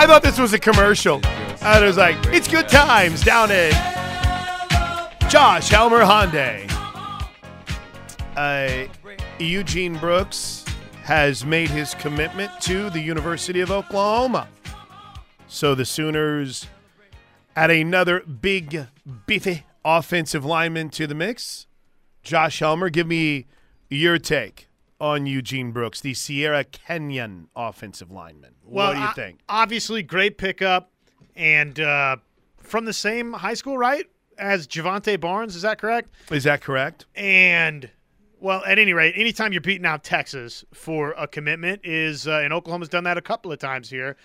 I thought this was a commercial. And was like, it's good times down at Josh Helmer Hyundai. Uh, Eugene Brooks has made his commitment to the University of Oklahoma. So the Sooners add another big, beefy offensive lineman to the mix. Josh Helmer, give me your take on Eugene Brooks, the Sierra Canyon offensive lineman. Well, what do you o- think? Obviously, great pickup, and uh, from the same high school, right? As Jovantae Barnes, is that correct? Is that correct? And well, at any rate, anytime you're beating out Texas for a commitment is, uh, and Oklahoma's done that a couple of times here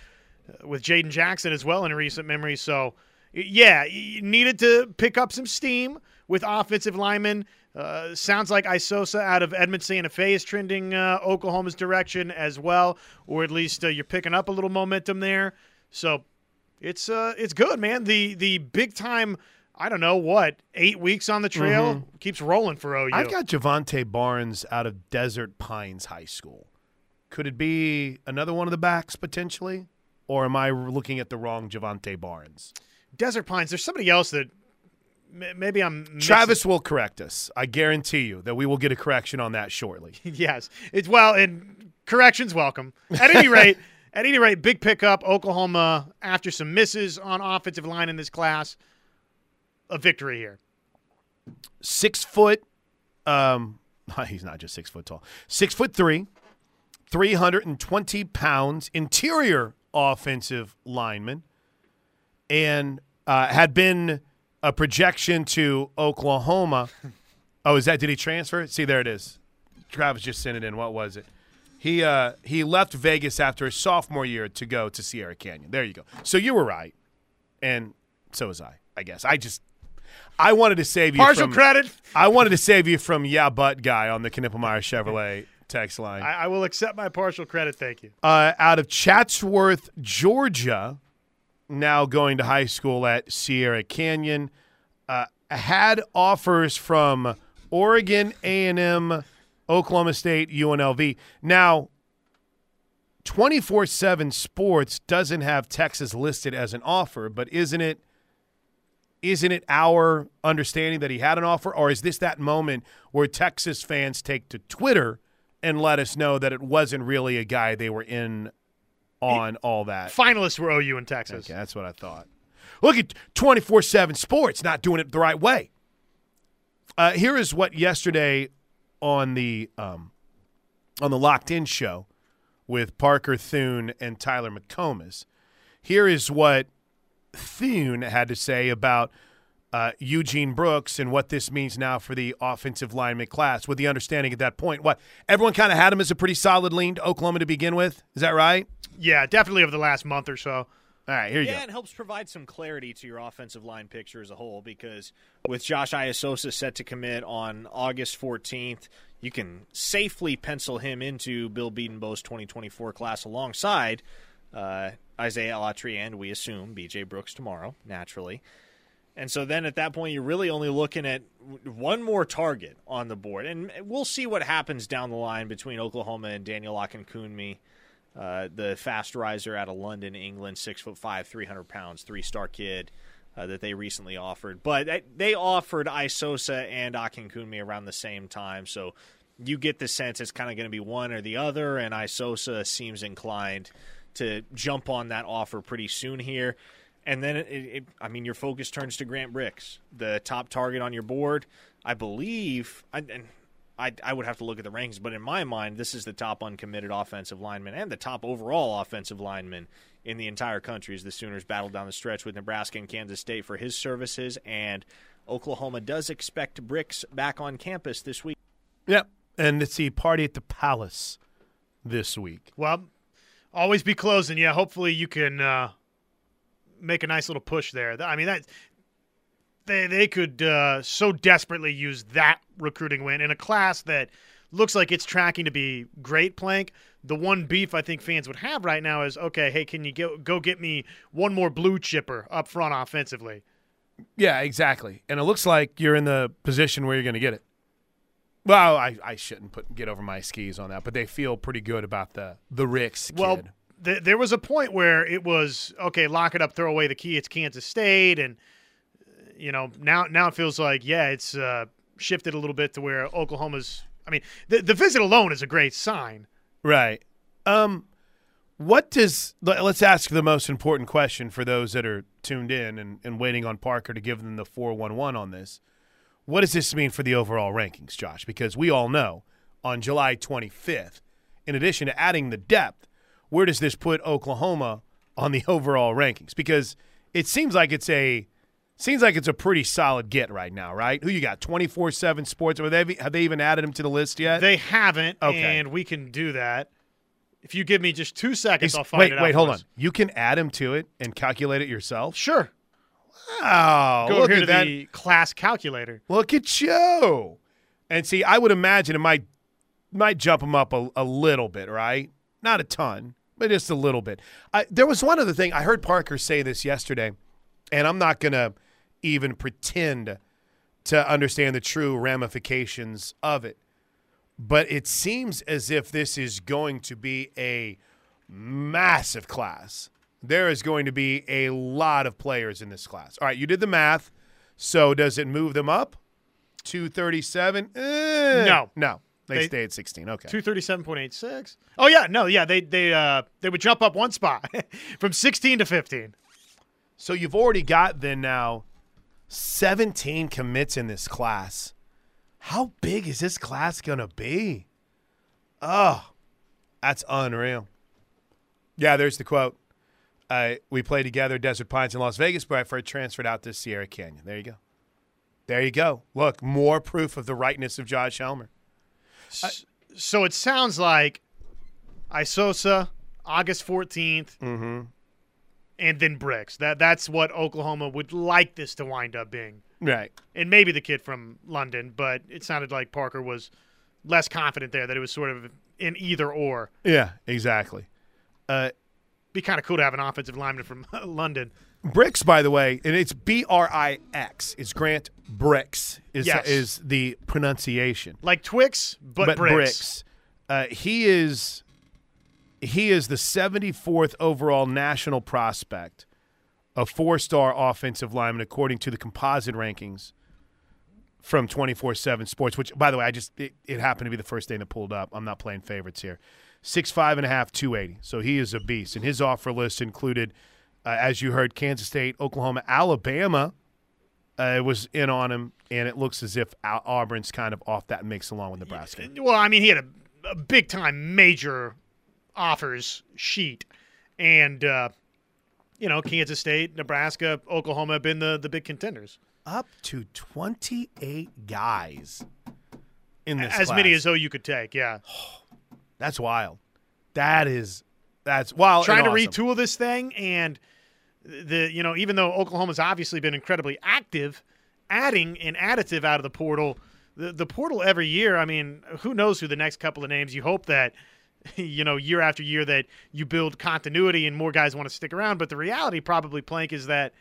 uh, with Jaden Jackson as well in recent memory. So, yeah, you needed to pick up some steam with offensive linemen. Uh, sounds like Aisosa out of Edmond Santa Fe is trending uh, Oklahoma's direction as well, or at least uh, you're picking up a little momentum there. So, it's uh, it's good, man. The the big time. I don't know what eight weeks on the trail keeps rolling for OU. I've got Jovantae Barnes out of Desert Pines High School. Could it be another one of the backs potentially? Or am I looking at the wrong Jovantae Barnes? Desert Pines. There's somebody else that maybe I'm. mixing- Travis will correct us. I guarantee you that we will get a correction on that shortly. yes, it's well, and corrections welcome. At any rate, at any rate, big pickup. Oklahoma after some misses on offensive line in this class, a victory here. Six foot, um, he's not just six foot tall. Six foot three, 320 pounds, interior offensive lineman, and uh, had been a projection to Oklahoma. Oh, is that? Did he transfer? See, there it is. Travis just sent it in. What was it? He uh, he left Vegas after his sophomore year to go to Sierra Canyon. There you go. So you were right, and so was I. I guess I just I wanted to save you Partial from, credit. I wanted to save you from yeah, but guy on the Knippelmeyer Chevrolet text line. I, I will accept my partial credit. Thank you. uh, out of Chatsworth, Georgia, now going to high school at Sierra Canyon, uh, had offers from Oregon A&M, Oklahoma State, UNLV. Now, 24/7 Sports doesn't have Texas listed as an offer, but isn't it isn't it our understanding that he had an offer or is this that moment where Texas fans take to Twitter and let us know that it wasn't really a guy they were in on all that? Finalists were OU in Texas. Okay, that's what I thought. Look at 24 7 sports not doing it the right way. Uh, here is what yesterday on the um, on the Locked In show with Parker Thune and Tyler McComas. Here is what Thune had to say about uh, Eugene Brooks and what this means now for the offensive lineman class. With the understanding at that point, what everyone kind of had him as a pretty solid lean to Oklahoma to begin with. Is that right? Yeah, definitely over the last month or so. All right, here you Yeah, go. it helps provide some clarity to your offensive line picture as a whole because with Josh Aisosa set to commit on August 14th, you can safely pencil him into Bill Bedenbaugh's 2024 class alongside uh, Isaiah Autry and we assume BJ Brooks tomorrow, naturally. And so then at that point, you're really only looking at one more target on the board. And we'll see what happens down the line between Oklahoma and Daniel Akinkunmi, uh, the fast riser out of London, England, six foot five, 300 pounds, three star kid uh, that they recently offered. But they- they offered Aisosa and Akinkunmi around the same time. So you get the sense it's kind of going to be one or the other. And Aisosa seems inclined to jump on that offer pretty soon here. And then, it, it, I mean, your focus turns to Grant Brix, the top target on your board. I believe, I, and I, I would have to look at the rankings, but in my mind, this is the top uncommitted offensive lineman and the top overall offensive lineman in the entire country as the Sooners battle down the stretch with Nebraska and Kansas State for his services. And Oklahoma does expect Brix back on campus this week. Yep. And it's the party at the Palace this week. Well, always be closing. Yeah, hopefully you can uh, make a nice little push there. I mean that they they could uh, so desperately use that recruiting win in a class that looks like it's tracking to be great. Plank. The one beef I think fans would have right now is okay. Hey, can you go go get me one more blue chipper up front offensively? Yeah, exactly. And it looks like you're in the position where you're going to get it. Well, I, I shouldn't put get over my skis on that, but they feel pretty good about the the Ricks kid. Well, th- there was a point where it was okay, lock it up, throw away the key. It's Kansas State, and you know now now it feels like yeah, it's uh, shifted a little bit to where Oklahoma's. I mean, the the visit alone is a great sign. Right. Um, what does let- let's ask the most important question for those that are tuned in and, and waiting on Parker to give them the four one one on this. What does this mean for the overall rankings, Josh? Because we all know on July twenty fifth, in addition to adding the depth, where does this put Oklahoma on the overall rankings? Because it seems like it's a seems like it's a pretty solid get right now, right? Who you got? Twenty four seven Sports. Have they, have they even added him to the list yet? They haven't, Okay. and we can do that. If you give me just two seconds, He's- I'll find wait, it out. wait, hold us. on. You can add him to it and calculate it yourself. Sure. Wow, Go look here at to that! the class calculator. Look at you. And see, I would imagine it might might jump him up a, a little bit, right? Not a ton, but just a little bit. I, there was one other thing I heard Parker say this yesterday, and I'm not gonna even pretend to understand the true ramifications of it. But it seems as if this is going to be a massive class. There is going to be a lot of players in this class. All right, you did the math. So does it move them up? 237? Eh, No. No. They, They- stay at 16. Okay. Two thirty seven point eight six. Oh yeah, no, yeah, they they uh they would jump up one spot from sixteen to fifteen. So you've already got then now 17 commits in this class. How big is this class going to be? Oh, that's unreal. Yeah, there's the quote. Uh, we played together Desert Pines in Las Vegas, but I transferred out to Sierra Canyon. There you go. There you go. Look, more proof of the rightness of Josh Helmer. S- so it sounds like Aisosa, August 14th, Mm-hmm. And then Brix. That that's what Oklahoma would like this to wind up being. Right. And maybe the kid from London, but it sounded like Parker was less confident there that it was sort of in either or. Yeah, exactly. Uh, Be kind of cool to have an offensive lineman from London. Brix, by the way, and it's B R I X. It's Grant Brix is Yes. is the pronunciation. Like Twix, but, bricks. Uh, he is he is the 74th overall national prospect, a four-star offensive lineman according to the composite rankings from 24/7 Sports. Which, by the way, I just it, it happened to be the first thing that pulled up. I'm not playing favorites here. Six five and a half, 280. So he is a beast, and his offer list included, uh, as you heard, Kansas State, Oklahoma, Alabama. Uh, was in on him, and it looks as if Auburn's kind of off that mix along with Nebraska. Well, I mean, he had a, a big time major offers sheet, and uh, you know, Kansas State, Nebraska, Oklahoma have been the the big contenders. Up to 28 guys in this as many as you could take. Yeah, That's wild. That is that's wild. trying to awesome. retool this thing, and the you know, even though Oklahoma's obviously been incredibly active, adding an additive out of the portal. The, the portal every year. I mean, who knows who the next couple of names? You hope that you know year after year that you build continuity and more guys want to stick around. But the reality, probably, Plank, is that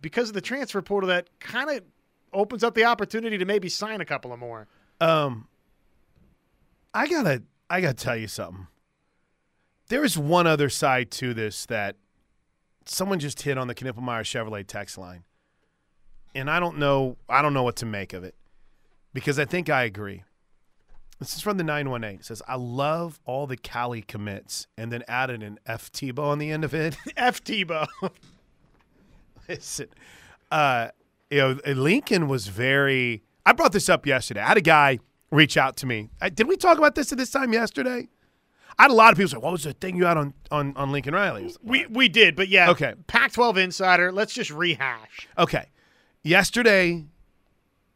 because of the transfer portal, that kind of opens up the opportunity to maybe sign a couple of more. Um, I gotta, I gotta tell you something. There is one other side to this that someone just hit on the Knippelmeyer Chevrolet text line, and I don't know, I don't know what to make of it because I think I agree. This is from the 918. It says, I love all the Cali commits, and then added an F Tebow on the end of it. F Tebow. Listen, uh, you know, Lincoln was very. I brought this up yesterday. I had a guy reach out to me. I, did we talk about this at this time yesterday? I had a lot of people say, "What was the thing you had on on, on Lincoln Riley?" Like, we we did, but yeah. Okay. Pac-12 insider. Let's just rehash. Okay. Yesterday,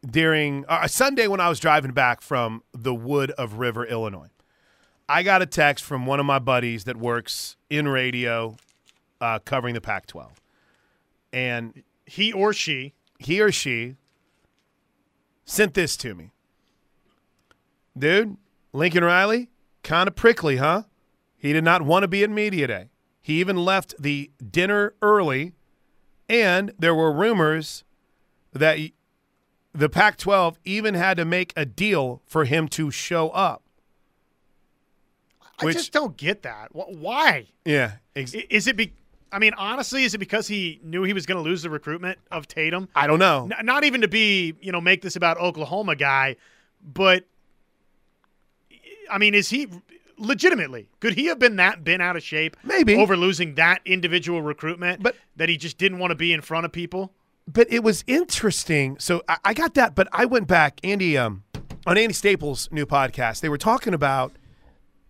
during uh, Sunday, when I was driving back from the Wood of River, Illinois, I got a text from one of my buddies that works in radio uh, covering the Pac 12. And He or she. he or she sent this to me. Dude, Lincoln Riley, kind of prickly, huh? He did not want to be at Media Day. He even left the dinner early, and there were rumors that the Pac 12 even had to make a deal for him to show up. I Which- just don't get that. Why? Yeah. Ex- Is it be? I mean, honestly, is it because he knew he was going to lose the recruitment of Tatum? I don't know. N- not even to be, you know, make this about Oklahoma guy, but I mean, is he legitimately could he have been that been out of shape? Maybe. over losing that individual recruitment, But- that he just didn't want to be in front of people. But it was interesting. So I, I got that, but I went back, Andy, um, on Andy Staples' new podcast. They were talking about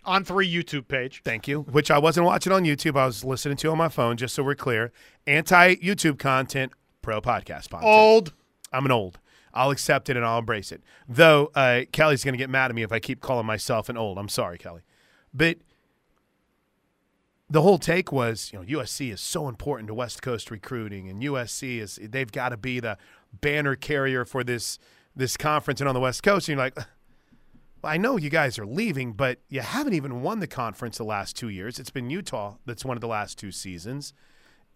On three YouTube page. Thank you. Which I wasn't watching on YouTube. I was listening to on my phone, just so we're clear. Anti YouTube content, pro podcast content. Old. I'm an old. I'll accept it and I'll embrace it. Though uh, Kelly's going to get mad at me if I keep calling myself an old. I'm sorry, Kelly. But the whole take was, you know, USC is so important to West Coast recruiting, and USC is they've got to be the banner carrier for this this conference and on the West Coast. And you're like, well, I know you guys are leaving, but you haven't even won the conference the last two years. It's been Utah that's won it the last two seasons.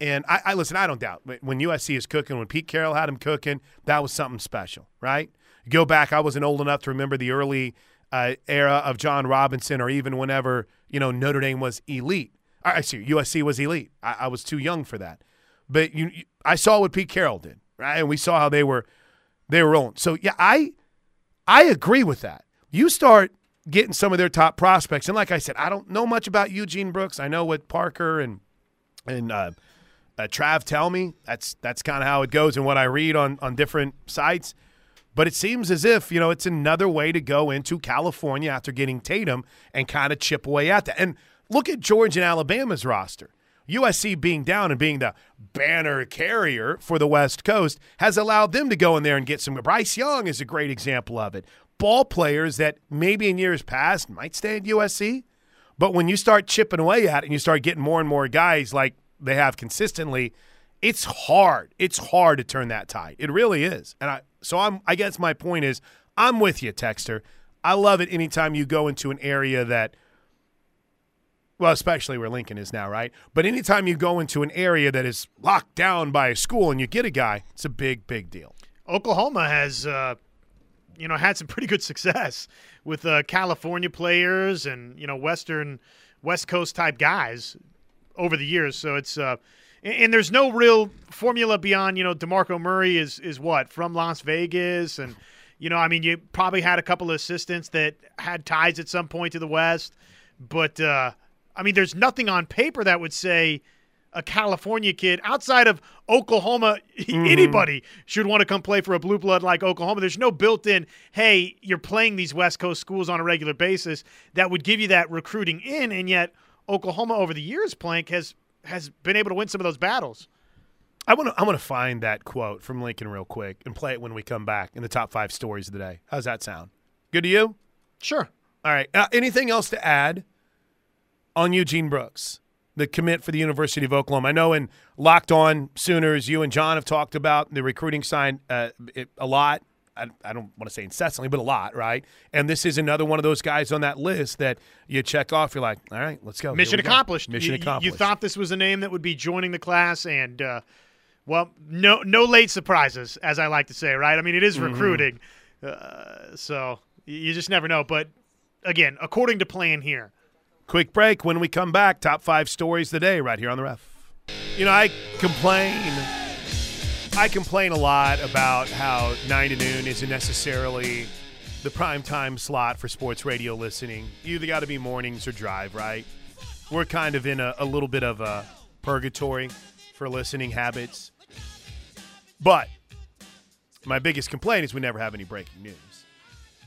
And I, I listen, I don't doubt when USC is cooking, when Pete Carroll had him cooking, that was something special, right? Go back, I wasn't old enough to remember the early uh, era of John Robinson or even whenever, you know, Notre Dame was elite. I see USC was elite. I, I was too young for that. But you, you- I saw what Pete Carroll did, right? And we saw how they were they were rolling. So yeah, I I agree with that. You start getting some of their top prospects, and like I said, I don't know much about Eugene Brooks. I know what Parker and and uh, uh, Trav tell me. That's that's kind of how it goes, and what I read on on different sites. But it seems as if you know it's another way to go into California after getting Tatum and kind of chip away at that. And look at Georgia and Alabama's roster. USC being down and being the banner carrier for the West Coast has allowed them to go in there and get some. Bryce Young is a great example of it. Ball players that maybe in years past might stay at USC, but when you start chipping away at it and you start getting more and more guys like they have consistently, it's hard. It's hard to turn that tide. It really is. And I so I'm I guess my point is I'm with you, Texter. I love it anytime you go into an area that well, especially where Lincoln is now, right? But anytime you go into an area that is locked down by a school and you get a guy, it's a big, big deal. Oklahoma has, uh, you know, had some pretty good success with uh, California players and you know Western, West Coast type guys over the years. So it's uh, and, there's no real formula beyond you know Demarco Murray is is what from Las Vegas and you know I mean you probably had a couple of assistants that had ties at some point to the West, but uh, I mean there's nothing on paper that would say a California kid outside of Oklahoma, anybody should want to come play for a blue blood like Oklahoma. There's no built in, hey, you're playing these West Coast schools on a regular basis that would give you that recruiting in. And yet, Oklahoma over the years, Plank, has has been able to win some of those battles. I want to I want to find that quote from Lincoln real quick and play it when we come back in the top five stories of the day. How's that sound? Good to you? Sure. All right. Uh, anything else to add on Eugene Brooks, the commit for the University of Oklahoma? I know in Locked On Sooners, you and John have talked about the recruiting sign uh, it, a lot. I, I don't want to say incessantly, but a lot, right? And this is another one of those guys on that list that you check off. You're like, all right, let's go. Mission we go. accomplished. Mission You- accomplished. You thought this was a name that would be joining the class, and uh, well, no, no late surprises, as I like to say. Right? I mean, it is Mm-hmm. recruiting, uh, so you just never know. But again, according to plan here, Quick break. When we come back, top five stories of the day right here on the ref. You know, I complain. I complain a lot about how nine to noon isn't necessarily the prime time slot for sports radio listening. You either got to be mornings or drive, right? We're kind of in a, a little bit of a purgatory for listening habits. But my biggest complaint is we never have any breaking news.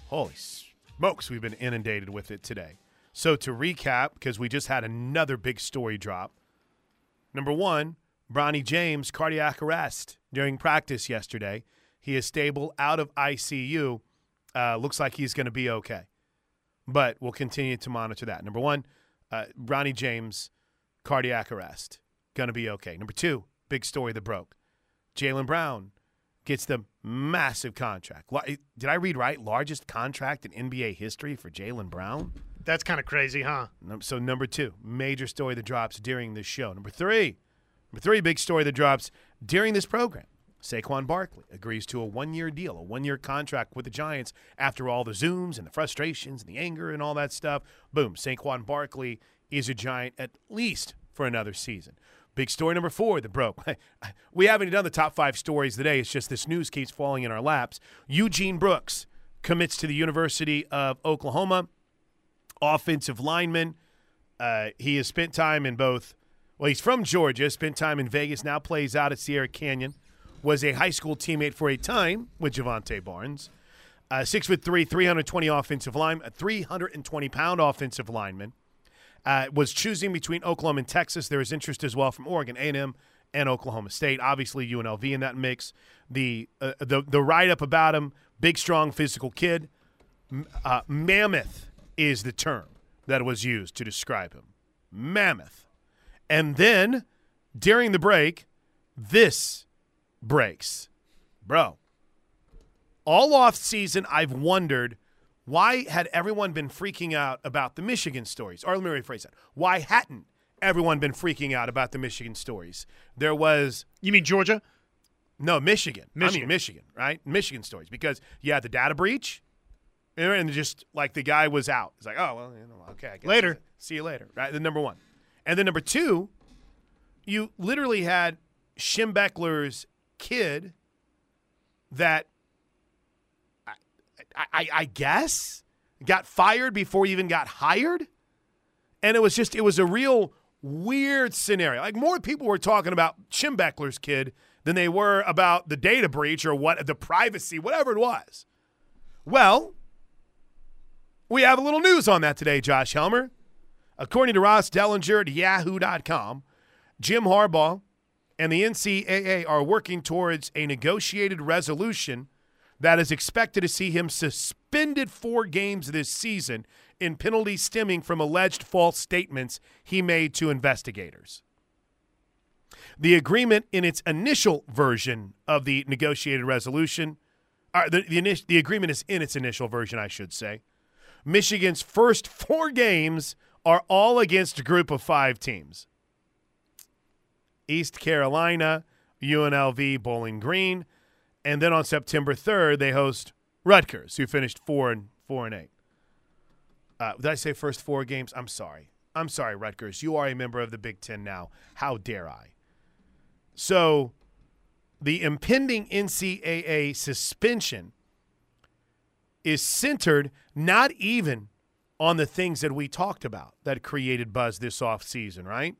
Holy smokes, we've been inundated with it today. So to recap, because we just had another big story drop. Number one, Bronny James cardiac arrest during practice yesterday. He is stable out of ICU. Uh, looks like he's going to be okay, but we'll continue to monitor that. Number one, uh, Bronny James cardiac arrest, going to be okay. Number two, big story that broke. Jaylen Brown gets the massive contract. Did I read right? Largest contract in NBA history for Jaylen Brown. That's kind of crazy, huh? So number two, major story that drops during this show. Number three, number three, big story that drops during this program. Saquon Barkley agrees to a one year deal, a one year contract with the Giants after all the Zooms and the frustrations and the anger and all that stuff. Boom, Saquon Barkley is a Giant at least for another season. Big story number four that broke. we haven't done the top five stories today. It's just this news keeps falling in our laps. Eugene Brooks commits to the University of Oklahoma, offensive lineman. Uh, he has spent time in both. Well, he's from Georgia, spent time in Vegas, now plays out at Sierra Canyon was a high school teammate for a time with Jovantae Barnes. Uh, six foot three, 320 offensive line, a 320 pound offensive lineman. Uh, was choosing between Oklahoma and Texas. There is interest as well from Oregon A&M and Oklahoma State. Obviously, UNLV in that mix. The uh, the the write up about him: big, strong, physical kid. Uh, mammoth is the term that was used to describe him. Mammoth. And then during the break, this breaks. Bro, all off season, I've wondered why had everyone been freaking out about the Michigan stories? Or let me rephrase that. Why hadn't everyone been freaking out about the Michigan stories? There was. You mean Georgia? No, Michigan. Michigan. I mean Michigan, right? Michigan stories because you had the data breach, and just like the guy was out. It's like, oh well, you know, okay, later. See you later, right? The number one, and then number two, you literally had Schembechler's kid that I, I, I guess got fired before he even got hired. And it was just, it was a real weird scenario. Like more people were talking about Schembechler's kid than they were about the data breach or what the privacy, whatever it was. Well, we have a little news on that today, Josh Helmer. According to Ross Dellenger at Yahoo.com, Jim Harbaugh and the NCAA are working towards a negotiated resolution that is expected to see him suspended four games this season in penalties stemming from alleged false statements he made to investigators. The agreement in its initial version of the negotiated resolution, uh, the, the, the agreement is in its initial version, I should say. Michigan's first four games are all against a group of five teams. East Carolina, UNLV, Bowling Green, and then on September 3rd they host Rutgers, who finished four and four and eight. Uh, did I say first four games? I'm sorry. I'm sorry, Rutgers. You are a member of the Big Ten now. How dare I? So, the impending NCAA suspension is centered not even on the things that we talked about that created buzz this offseason, right?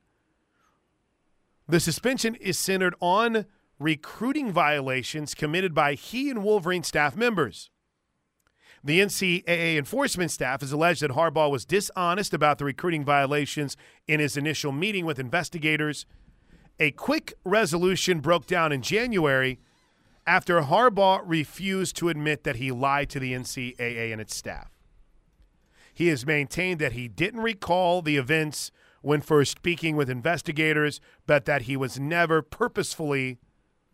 The suspension is centered on recruiting violations committed by he and Wolverine staff members. The NCAA enforcement staff has alleged that Harbaugh was dishonest about the recruiting violations in his initial meeting with investigators. A quick resolution broke down in January after Harbaugh refused to admit that he lied to the NCAA and its staff. He has maintained that he didn't recall the events when first speaking with investigators, but that he was never purposefully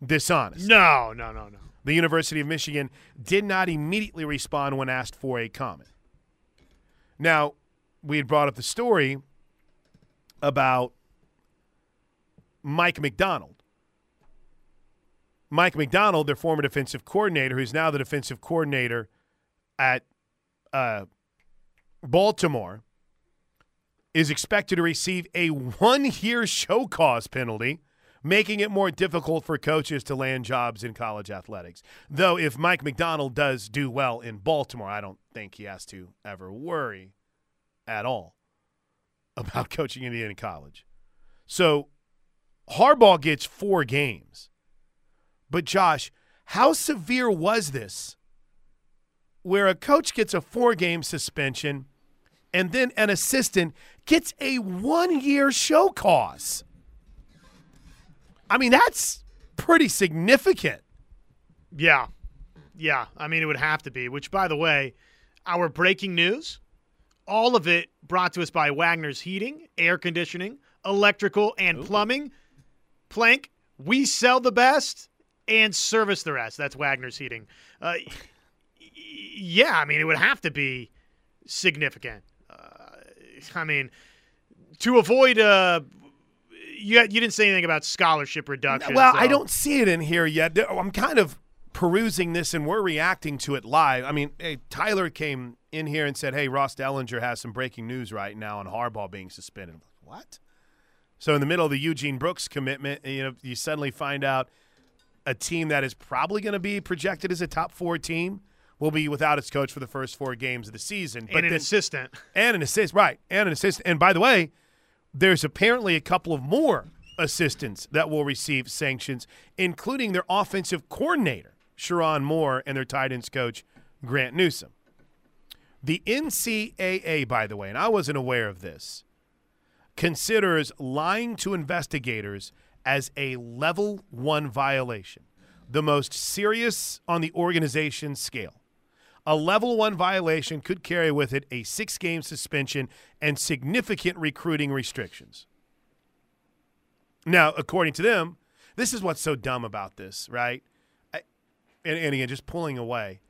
dishonest. No, no, no, no. The University of Michigan did not immediately respond when asked for a comment. Now, we had brought up the story about Mike Macdonald. Mike Macdonald, their former defensive coordinator, who's now the defensive coordinator at uh, Baltimore, is expected to receive a one year show cause penalty, making it more difficult for coaches to land jobs in college athletics. Though, if Mike Macdonald does do well in Baltimore, I don't think he has to ever worry at all about coaching Indiana college. So, Harbaugh gets four games. But, Josh, how severe was this where a coach gets a four game suspension? and then an assistant gets a one year show cause. I mean, that's pretty significant. Yeah. Yeah. I mean, it would have to be, which, by the way, our breaking news, all of it brought to us by Wagner's Heating, Air Conditioning, Electrical, and Ooh. Plumbing. Plank, we sell the best and service the rest. That's Wagner's Heating. Uh, yeah, I mean, it would have to be significant. I mean, to avoid, uh, you you didn't say anything about scholarship reduction. Well, I don't see it in here yet. I'm kind of perusing this and we're reacting to it live. I mean, hey, Tyler came in here and said, "Hey, Ross Dellenger has some breaking news right now on Harbaugh being suspended." I'm like, what? So in the middle of the Eugene Brooks commitment, you know, you suddenly find out a team that is probably going to be projected as a top four team will be without its coach for the first four games of the season. And an then- assistant. and an assist, right? And an assist. And by the way, there's apparently a couple of more assistants that will receive sanctions, including their offensive coordinator, Sherrone Moore, and their tight ends coach, Grant Newsome. The NCAA, by the way, and I wasn't aware of this, considers lying to investigators as a level one violation, the most serious on the organization scale. A level one violation could carry with it a six game suspension and significant recruiting restrictions. Now, according to them, this is what's so dumb about this, right? I, and, and again, just pulling away.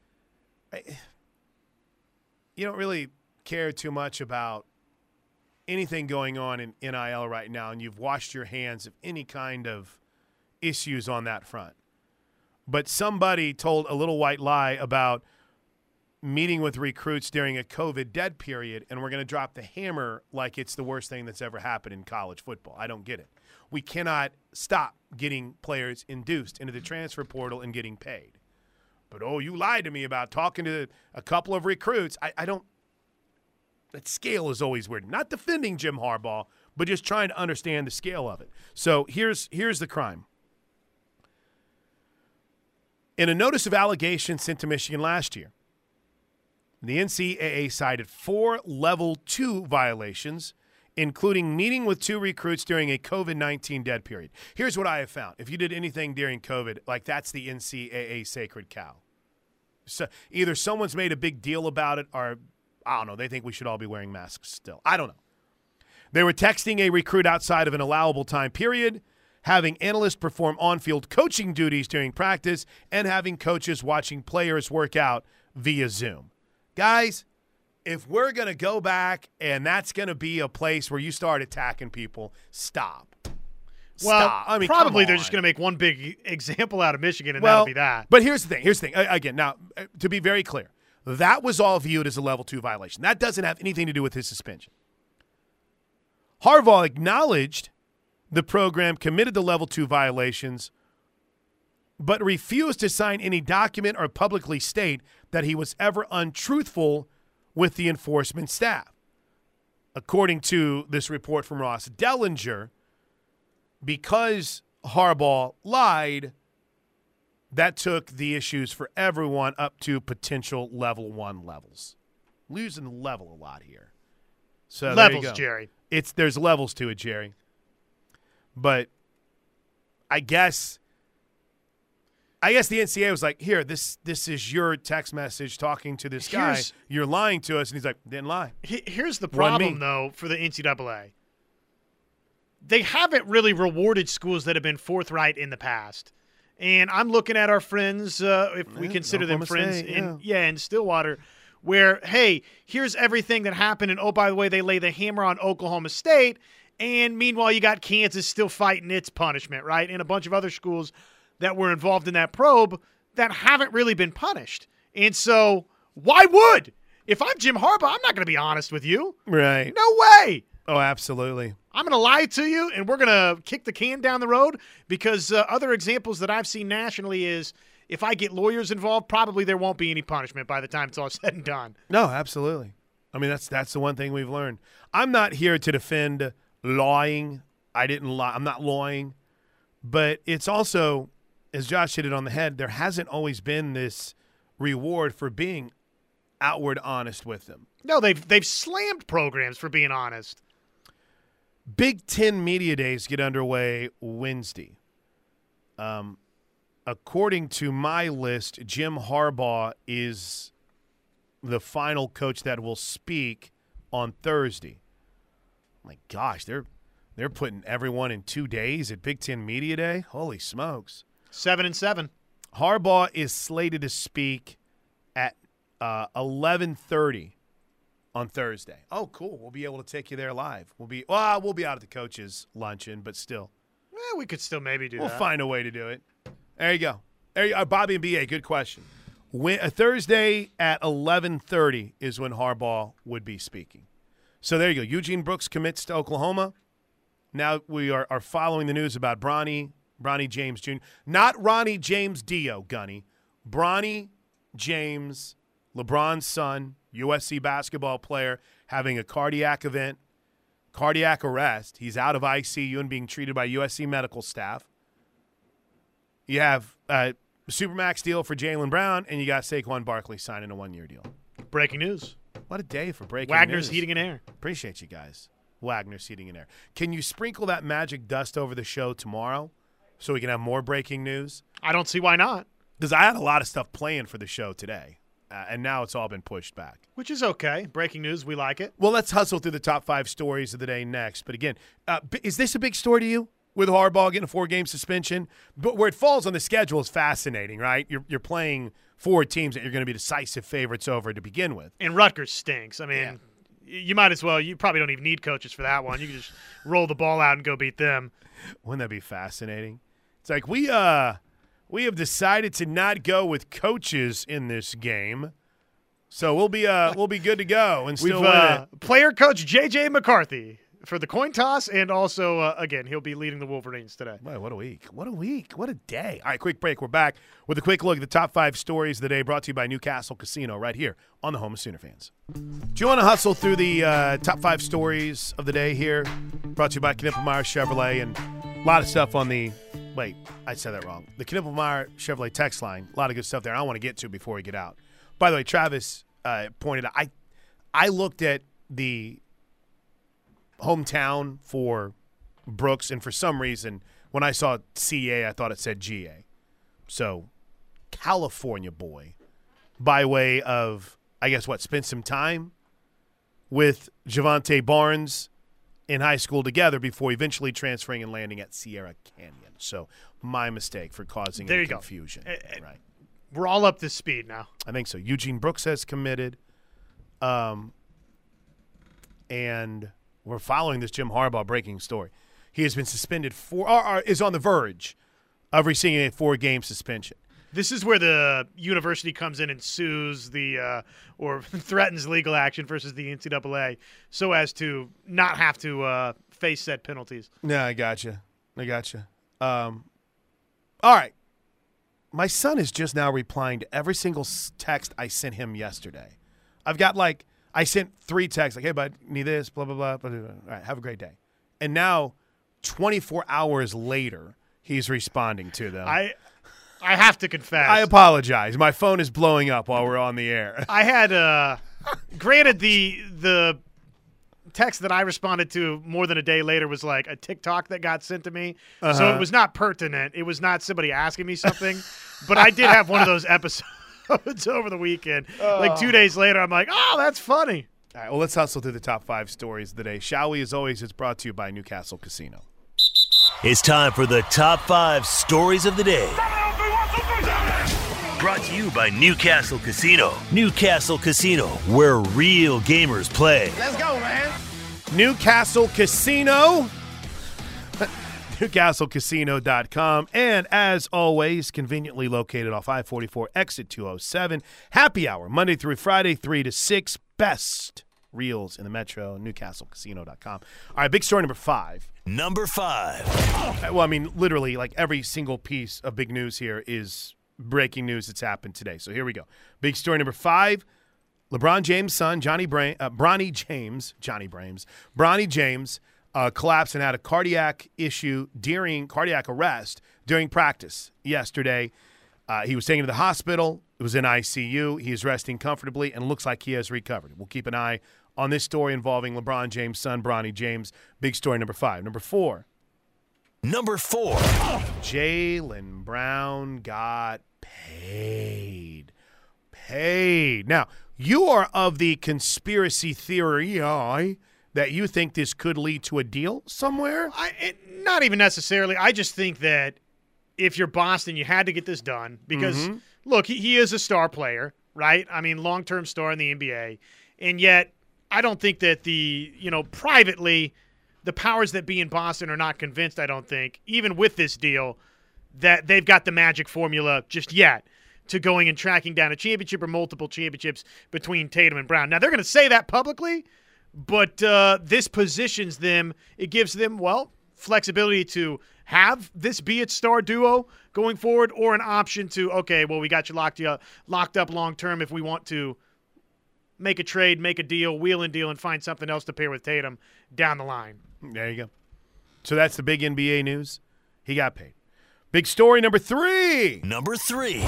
I, you don't really care too much about anything going on in NIL right now, and you've washed your hands of any kind of issues on that front. But somebody told a little white lie about meeting with recruits during a COVID dead period, and we're going to drop the hammer like it's the worst thing that's ever happened in college football. I don't get it. We cannot stop getting players induced into the transfer portal and getting paid. But oh, you lied to me about talking to a couple of recruits. I, I don't. That scale is always weird. Not defending Jim Harbaugh, but just trying to understand the scale of it. So here's here's the crime. In a notice of allegation sent to Michigan last year, the NCAA cited four level two violations, including meeting with two recruits during a COVID 19 dead period. Here's what I have found if you did anything during COVID, like that's the NCAA sacred cow. So either someone's made a big deal about it or, I don't know, they think we should all be wearing masks still. I don't know. They were texting a recruit outside of an allowable time period, having analysts perform on field coaching duties during practice, and having coaches watching players work out via Zoom. Guys, if we're going to go back and that's going to be a place where you start attacking people, stop. Well, Stop. I mean, probably they're just going to make one big example out of Michigan, and well, that'll be that. But here's the thing. Here's the thing. Again, now uh, to be very clear, that was all viewed as a level two violation. That doesn't have anything to do with his suspension. Harbaugh acknowledged the program committed the level two violations, but refused to sign any document or publicly state that he was ever untruthful with the enforcement staff. According to this report from Ross Dellenger, because Harbaugh lied, that took the issues for everyone up to potential level one levels. Losing the level a lot here. So Levels. Jerry. It's there's levels to it, Jerry. But I guess I guess the NCAA was like, here, this this is your text message talking to this guy. Here's- You're lying to us, and he's like, didn't lie. He- Here's the problem, though, for the NCAA. They haven't really rewarded schools that have been forthright in the past. And I'm looking at our friends, uh, if we Yeah, consider them friends, State, in yeah, in Stillwater, where hey, here's everything that happened, and oh by the way, they lay the hammer on Oklahoma State, and meanwhile you got Kansas still fighting its punishment, right, and a bunch of other schools that were involved in that probe that haven't really been punished. And so, why would? If I'm Jim Harbaugh, I'm not going to be honest with you. Right. No way. Oh, absolutely. I'm going to lie to you, and we're going to kick the can down the road because uh, other examples that I've seen nationally is if I get lawyers involved, probably there won't be any punishment by the time it's all said and done. No, absolutely. I mean, that's that's the one thing we've learned. I'm not here to defend lying. I didn't lie. I'm not lying, but it's also, as Josh hit it on the head, there hasn't always been this reward for being outward honest with them. No, they've they've slammed programs for being honest. Big Ten Media Days get underway Wednesday. Um, according to my list, Jim Harbaugh is the final coach that will speak on Thursday. My gosh, they're they're putting everyone in two days at Big Ten Media Day. Holy smokes! Seven and seven. Harbaugh is slated to speak at uh, eleven thirty on Thursday. Oh, cool. We'll be able to take you there live. We'll be well, we'll be out at the coaches' luncheon, but still, Eh, we could still maybe do that. we'll that. find a way to do it. There you go. There you, uh, Bobby and BA, good question. When, a Thursday at 11:30 is when Harbaugh would be speaking. So there you go. Eugene Brooks commits to Oklahoma. Now we are, are following the news about Bronny, Bronny James Jr. Not Ronnie James Dio, Gunny. Bronny James, LeBron's son, USC basketball player, having a cardiac event, cardiac arrest. He's out of ICU and being treated by USC medical staff. You have a supermax deal for Jaylen Brown, and you got Saquon Barkley signing a one-year deal. Breaking news: What a day for breaking news. Wagner's news. heating and air. Appreciate you guys. Wagner's heating and air. Can you sprinkle that magic dust over the show tomorrow so we can have more breaking news? I don't see why not. Because I had a lot of stuff planned for the show today, uh, and now it's all been pushed back. Which is okay. Breaking news, we like it. Well, let's hustle through the top five stories of the day next. But again, uh, is this a big story to you? With Harbaugh getting a four-game suspension, but where it falls on the schedule is fascinating, right? You're you're playing four teams that you're going to be decisive favorites over to begin with. And Rutgers stinks. I mean, y you might as well. You probably don't even need coaches for that one. You can just roll the ball out and go beat them. Wouldn't that be fascinating? It's like we uh we have decided to not go with coaches in this game, so we'll be uh we'll be good to go and still uh, player coach JJ McCarthy for the coin toss, and also uh, again he'll be leading the Wolverines today. Boy, what a week! What a week! What a day! All right, quick break. We're back with a quick look at the top five stories of the day, brought to you by Newcastle Casino, right here on the home of Sooner fans. Do you want to hustle through the uh, top five stories of the day here? Brought to you by Knippelmeyer Chevrolet, and a lot of stuff on the. Wait, I said that wrong. The Knippelmeyer Chevrolet text line. A lot of good stuff there. I want to get to before we get out. By the way, Travis uh, pointed out. I I looked at the hometown for Brooks, and for some reason, when I saw CA, I thought it said GA. So, California boy, by way of, I guess, what, spent some time with Jovantae Barnes in high school together before eventually transferring and landing at Sierra Canyon. So, my mistake for causing There you go. confusion. Eh, eh. right. We're all up to speed now. I think so. Eugene Brooks has committed. Um, and we're following this Jim Harbaugh breaking story. He has been suspended for, or, or is on the verge of receiving a four game suspension. This is where the university comes in and sues the uh, or threatens legal action versus the NCAA, so as to not have to uh, face said penalties. Yeah, I gotcha. I gotcha. Um, all right. My son is just now replying to every single text I sent him yesterday. I've got like, I sent three texts like, hey, bud, need this, blah, blah, blah, blah, blah. All right, have a great day. And now, 24 hours later, he's responding to them. I I have to confess. I apologize. My phone is blowing up while we're on the air. I had uh granted the the text that I responded to more than a day later was like a TikTok that got sent to me. So Uh-huh. it was not pertinent. It was not somebody asking me something. but I did have one of those episodes over the weekend. Like 2 days later I'm like, "Oh, that's funny." All right, well, let's hustle through the top five stories of the day. Shall we? As always, it's brought to you by Newcastle Casino. It's time for the top five stories of the day. Brought to you by Newcastle Casino. Newcastle Casino, where real gamers play. Newcastle Casino. NewcastleCasino.com. And as always, conveniently located off I 44 exit 207. Happy hour, Monday through Friday, 3 to 6. Best reels in the metro, NewcastleCasino.com. All right, big story number five. Number five. Uh, Well, I mean, literally, like every single piece of big news here is breaking news that's happened today. So here we go. Big story number five. LeBron James' son, Johnny Bra- uh, Bronny James, Johnny Brames, Bronny James uh, collapsed and had a cardiac issue during cardiac arrest during practice yesterday. Uh, he was taken to the hospital. It was in ICU. He is resting comfortably and looks like he has recovered. We'll keep an eye on this story involving LeBron James' son, Bronny James. Big story number five. Number four. Number four. Jaylen Brown got paid. Paid. Now, you are of the conspiracy theory eye that you think this could lead to a deal somewhere? I it, not even necessarily. I just think that if you're Boston, you had to get this done because mm-hmm. look, he, he is a star player, right? I mean, long-term star in the NBA, and yet I don't think that the you know privately, the powers that be in Boston are not convinced. I don't think even with this deal that they've got the magic formula just yet to going and tracking down a championship or multiple championships between Tatum and Brown. Now they're going to say that publicly, but uh, this positions them. It gives them well flexibility to have this be its star duo going forward, or an option to okay, well we got you locked up locked up long term if we want to make a trade, make a deal, wheel and deal, and find something else to pair with Tatum down the line. There you go. So that's the big NBA news. He got paid. Big story number three. Number three.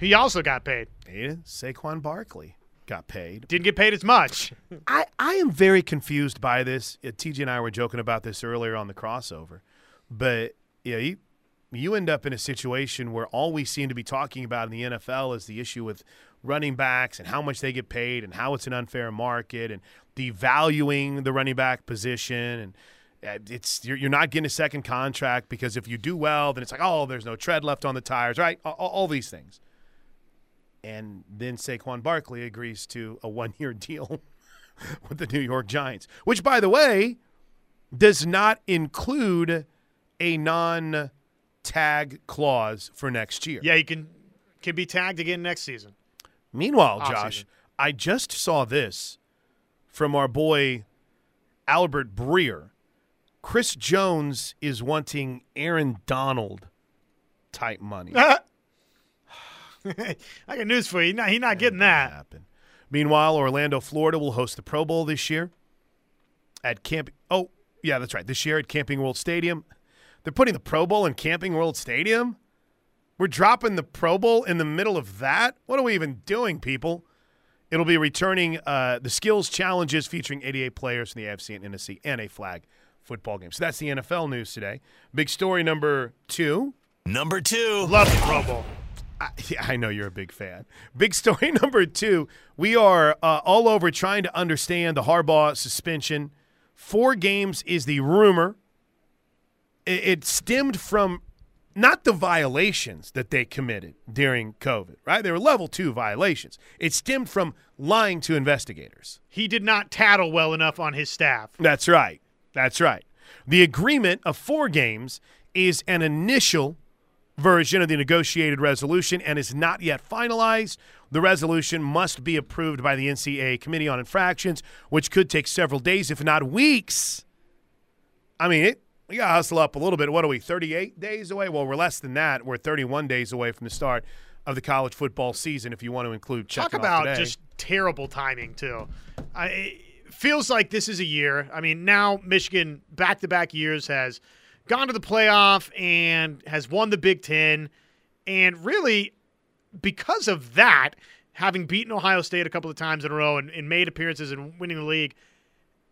He also got paid. Yeah, Saquon Barkley got paid. Didn't get paid as much. I, I am very confused by this. Uh, TJ and I were joking about this earlier on the crossover. But yeah, you, you end up in a situation where all we seem to be talking about in the NFL is the issue with running backs and how much they get paid and how it's an unfair market and devaluing the running back position and Uh, it's you're, you're not getting a second contract because if you do well then it's like oh there's no tread left on the tires right all, all these things and then Saquon Barkley agrees to a one year deal with the New York Giants which by the way does not include a non tag clause for next year yeah, he can can be tagged again next season. Meanwhile, Off Josh, season. I just saw this from our boy Albert Breer. Chris Jones is wanting Aaron Donald type money. I got news for you. He's not, getting that. happen. Meanwhile, Orlando, Florida will host the Pro Bowl this year at Camp. Oh, yeah, that's right. This year at Camping World Stadium. They're putting the Pro Bowl in Camping World Stadium. We're dropping the Pro Bowl in the middle of that. What are we even doing, people? It'll be returning uh, the skills challenges featuring 88 players from the AFC and NFC and a flag football game. So that's the NFL news today. Big story number two. Number two. Love the Pro Bowl. I, yeah, I know you're a big fan. Big story number two. We are uh, all over trying to understand the Harbaugh suspension. Four games is the rumor. It, it stemmed from not the violations that they committed during COVID, right? They were level two violations. It stemmed from lying to investigators. He did not tattle well enough on his staff. That's right. That's right. The agreement of four games is an initial version of the negotiated resolution and is not yet finalized. The resolution must be approved by the NCAA Committee on Infractions, which could take several days, if not weeks. I mean, it, we got to hustle up a little bit. What are we, 38 days away? Well, we're less than that. We're 31 days away from the start of the college football season, if you want to include Talk about just terrible timing too. I, feels like this is a year. I mean, now Michigan back to back years has gone to the playoff and has won the Big Ten, and really because of that, having beaten Ohio State a couple of times in a row and, and made appearances and winning the league,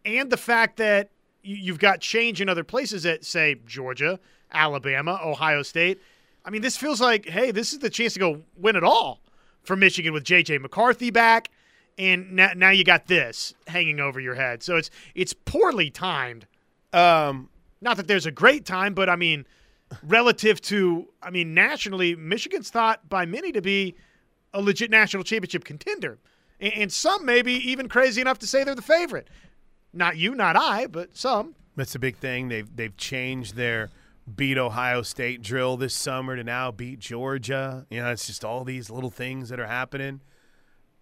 and the fact that you- you've got change in other places at say Georgia, Alabama, Ohio State. I mean, this feels like, hey, this is the chance to go win it all for Michigan with JJ McCarthy back, and now, now you got this hanging over your head. So it's it's poorly timed. um, Not that there's a great time, but I mean, relative to, I mean, nationally, Michigan's thought by many to be a legit national championship contender, and, and some maybe even crazy enough to say they're the favorite. Not you, not I, but some. That's a big thing. They've they've changed their beat Ohio State drill this summer to now beat Georgia. You know, it's just all these little things that are happening.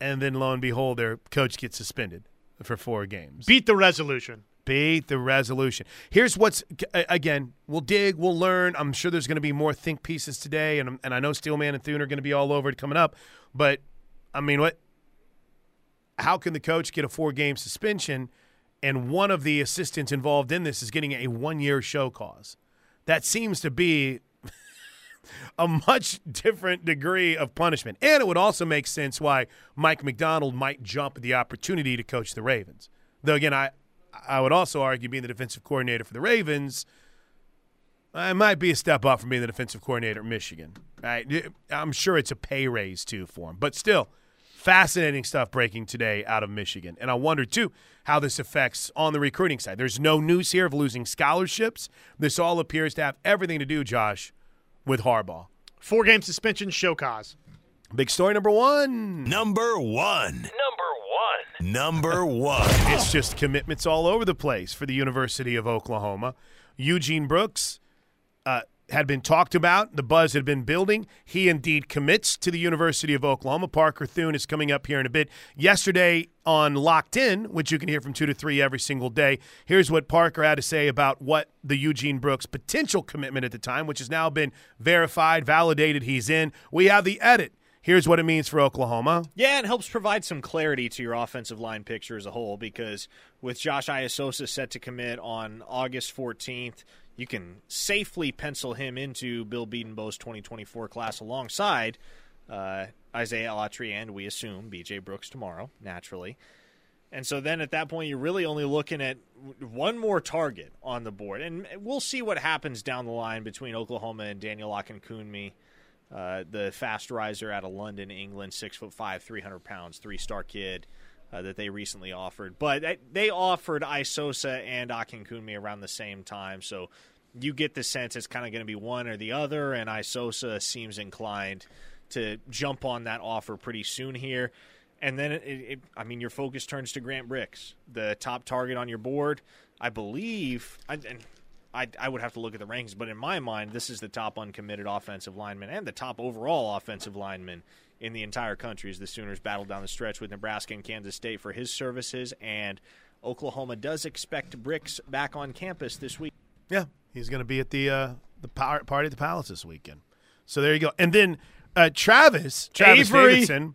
And then lo and behold, their coach gets suspended for four games. Beat the resolution. Beat the resolution. Here's what's again. We'll dig. We'll learn. I'm sure there's going to be more think pieces today, and and I know Steelman and Thune are going to be all over it coming up. But I mean, what? How can the coach get a four game suspension, and one of the assistants involved in this is getting a one year show cause? That seems to be a much different degree of punishment. And it would also make sense why Mike Macdonald might jump at the opportunity to coach the Ravens. Though again, I I would also argue being the defensive coordinator for the Ravens, I might be a step up from being the defensive coordinator at Michigan. Right? I'm sure it's a pay raise too for him. But still, fascinating stuff breaking today out of Michigan. And I wonder too how this affects on the recruiting side. There's no news here of losing scholarships. This all appears to have everything to do, Josh, with Harbaugh. Four game suspension, show cause. Big story number one. Number one. Number one. Number one. It's just commitments all over the place for the University of Oklahoma. Eugene Brooks uh, had been talked about. The buzz had been building. He indeed commits to the University of Oklahoma. Parker Thune is coming up here in a bit. Yesterday on Locked In, which you can hear from 2 to 3 every single day, here's what Parker had to say about what the Eugene Brooks potential commitment at the time, which has now been verified, validated, he's in. We have the edit. Here's what it means for Oklahoma. Yeah, it helps provide some clarity to your offensive line picture as a whole because with Josh Aisosa set to commit on August 14th, you can safely pencil him into Bill Bedenbaugh's 2024 class alongside uh, Isaiah Autry and we assume BJ Brooks tomorrow, naturally. And so then at that point, you're really only looking at one more target on the board. And we'll see what happens down the line between Oklahoma and Daniel Akinkunmi uh, the fast riser out of London, England, six foot five, three hundred pounds, three star kid uh, that they recently offered. But they offered Aisosa and Akinkunmi around the same time, so you get the sense it's kind of going to be one or the other. And Aisosa seems inclined to jump on that offer pretty soon here. And then, it, it, I mean, your focus turns to Grant Brix, the top target on your board. I believe, and I, I would have to look at the rankings, but in my mind, this is the top uncommitted offensive lineman and the top overall offensive lineman in the entire country as the Sooners battle down the stretch with Nebraska and Kansas State for his services. And Oklahoma does expect Brix back on campus this week. Yeah, he's going to be at the uh, the party at the Palace this weekend. So there you go. And then uh, Travis, Travis Avery. Davidson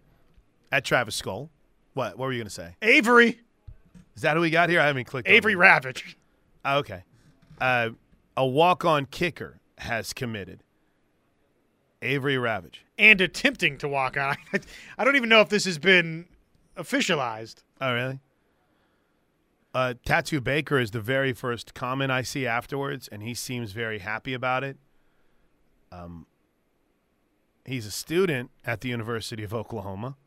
at Travis Skull. What? What were you going to say? Avery. Is that who we got here? I haven't clicked. Avery Ravage. Oh, okay uh, a walk-on kicker has committed. Avery Ravage. And attempting to walk on. I don't even know if this has been officialized. Oh, really? Uh, Tattoo Baker is the very first comment I see afterwards, and he seems very happy about it. Um, he's a student at the University of Oklahoma.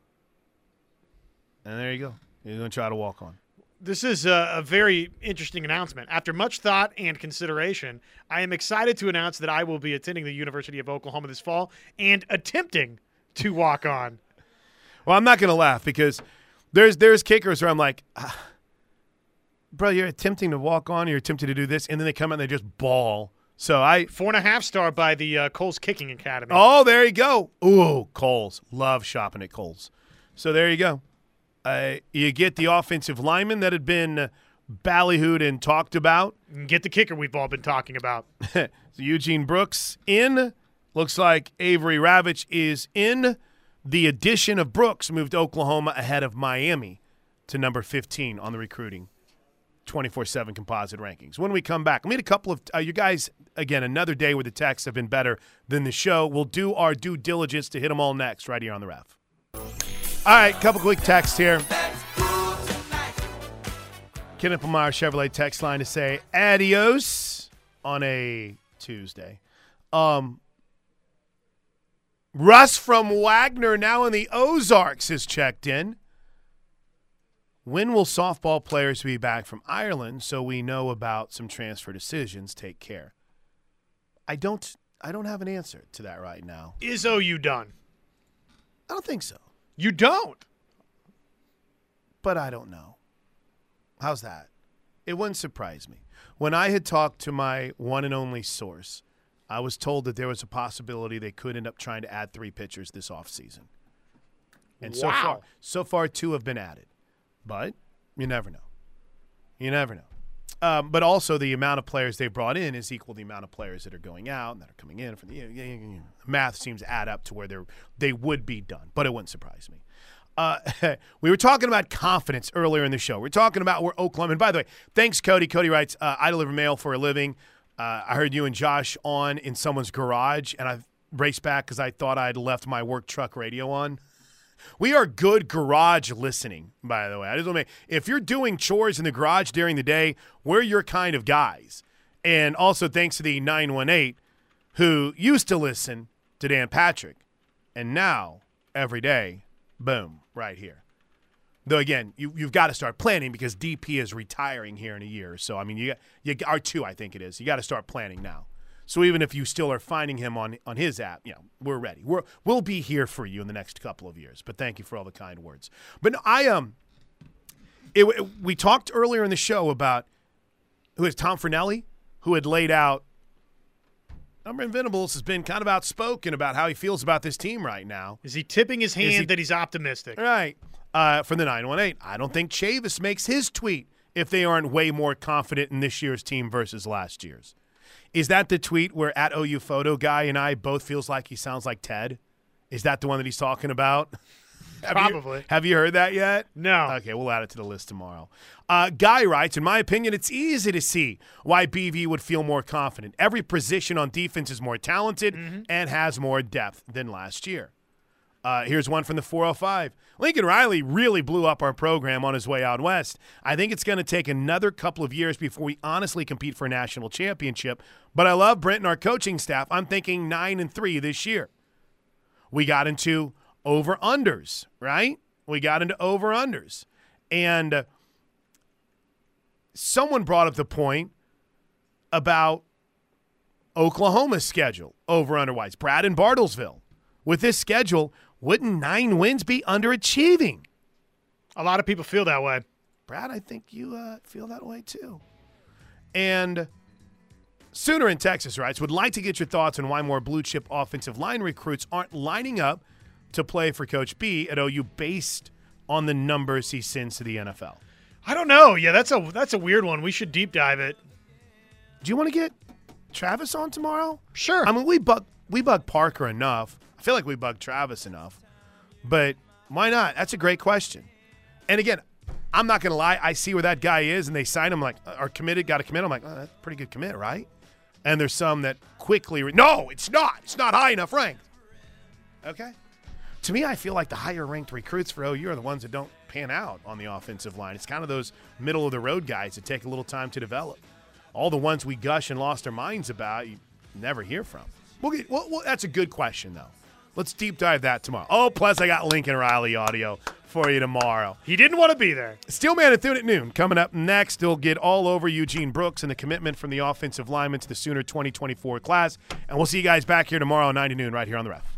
And there you go. He's going to try to walk on. This is a, a, very interesting announcement. After much thought and consideration, I am excited to announce that I will be attending the University of Oklahoma this fall and attempting to walk on. Well, I'm not going to laugh because there's there's kickers where I'm like, ah, bro, you're attempting to walk on, you're attempting to do this, and then they come out and they just ball. So I four and a half star by the uh, Kohl's Kicking Academy. Oh, there you go. Ooh, Kohl's, Love shopping at Kohl's. So there you go. Uh, you get the offensive lineman that had been ballyhooed and talked about. Get the kicker we've all been talking about. so Eugene Brooks in. Looks like Avery Ravich is in. The addition of Brooks moved Oklahoma ahead of Miami to number 15 on the recruiting 24 7 composite rankings. When we come back, I mean, a couple of uh, you guys, again, another day where the texts have been better than the show. We'll do our due diligence to hit them all next, right here on the ref. All right, couple quick texts here. Kenneth Lamar Chevrolet text line to say adios on a Tuesday. Um, Russ from Wagoner, now in the Ozarks, is checked in. When will softball players be back from Ireland so we know about some transfer decisions? Take care. I don't I don't have an answer to that right now. Is OU done? I don't think so. You don't. But I don't know. How's that? It wouldn't surprise me. When I had talked to my one and only source, I was told that there was a possibility they could end up trying to add three pitchers this offseason. And wow. so far, so far two have been added. But you never know. You never know. Um, but also the amount of players they brought in is equal to the amount of players that are going out and that are coming in. From the, you know, you know, math seems to add up to where they they would be done, but it wouldn't surprise me. Uh, we were talking about confidence earlier in the show. We are talking about where Oklahoma. And by the way, thanks, Cody. Cody writes, uh, "I deliver mail for a living. Uh, I heard you and Josh on in someone's garage, and I raced back because I thought I'd left my work truck radio on." We are good garage listening, by the way. I just want to make, if you're doing chores in the garage during the day, we're your kind of guys. And also thanks to the 918 who used to listen to Dan Patrick and now every day, boom, right here. Though again, you, you've got to start planning because DP is retiring here in a year. So I mean, you you are two, I think it is. You got to start planning now. So even if you still are finding him on on his app, you know, we're ready. We're we'll be here for you in the next couple of years. But thank you for all the kind words. But no, I um it, it- we talked earlier in the show about who is Tom Fornelli, who had laid out. Number Invincibles has been kind of outspoken about how he feels about this team right now. Is he tipping his hand he- that he's optimistic? Right. Uh, from the 918, I don't think Chavis makes his tweet if they aren't way more confident in this year's team versus last year's. Is that the tweet where at OU photo guy and I both feels like he sounds like Ted? Is that the one that he's talking about? Have you- Probably. have you heard that yet? No. Okay, we'll add it to the list tomorrow. Uh, Guy writes, in my opinion, it's easy to see why BV would feel more confident. Every position on defense is more talented and has more depth than last year. Uh, here's one from the 405. Lincoln Riley really blew up our program on his way out west. I think it's going to take another couple of years before we honestly compete for a national championship. But I love Brent and our coaching staff. I'm thinking nine and three this year. We got into over unders, right? We got into over unders, and uh, someone brought up the point about Oklahoma's schedule over underwise. Brad in Bartlesville. With this schedule, wouldn't nine wins be underachieving? A lot of people feel that way. Brad, I think you uh, feel that way too. And Sooner in Texas writes, would like to get your thoughts on why more blue chip offensive line recruits aren't lining up to play for Coach B at OU based on the numbers he sends to the NFL. I don't know. Yeah, that's a that's a weird one. We should deep dive it. Do you want to get Travis on tomorrow? Sure. I mean, we bug we bug Parker enough. Feel like we bug Travis enough, but why not? That's a great question. And again, I'm not gonna lie. I see where that guy is, and they sign him like uh, are committed, got to commit. I'm like, oh, that's a pretty good commit, right? And there's some that quickly, re- no, it's not. It's not high enough ranked. Okay. To me, I feel like the higher ranked recruits for OU are the ones that don't pan out on the offensive line. It's kind of those middle of the road guys that take a little time to develop. All the ones we gush and lost our minds about, you never hear from. We'll get, well, well, that's a good question, though. Let's deep dive that tomorrow. Oh, plus I got Lincoln Riley audio for you tomorrow. he didn't want to be there. Steelman and Thune at noon. Coming up next, they'll get all over Eugene Brooks and the commitment from the offensive lineman to the Sooner 2024 class. And we'll see you guys back here tomorrow, 9 to noon, right here on the ref.